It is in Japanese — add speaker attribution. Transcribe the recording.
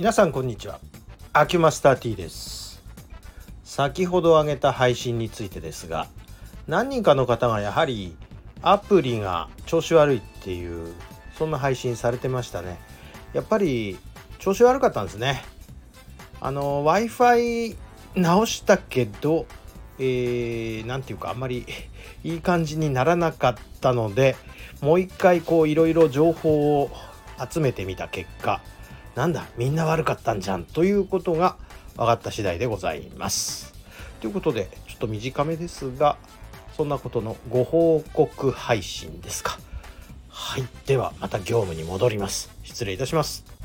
Speaker 1: 皆さんこんにちは。アキュマスター T です。先ほど挙げた配信についてですが何人かの方がやはりアプリが調子悪いっていうそんな配信されてましたね。やっぱり調子悪かったんですね。あの w i f i 直したけどえー、て言うかあんまりいい感じにならなかったのでもう一回こういろいろ情報を集めてみた結果なんだみんな悪かったんじゃんということが分かった次第でございます。ということでちょっと短めですがそんなことのご報告配信ですか。はいではまた業務に戻ります。失礼いたします。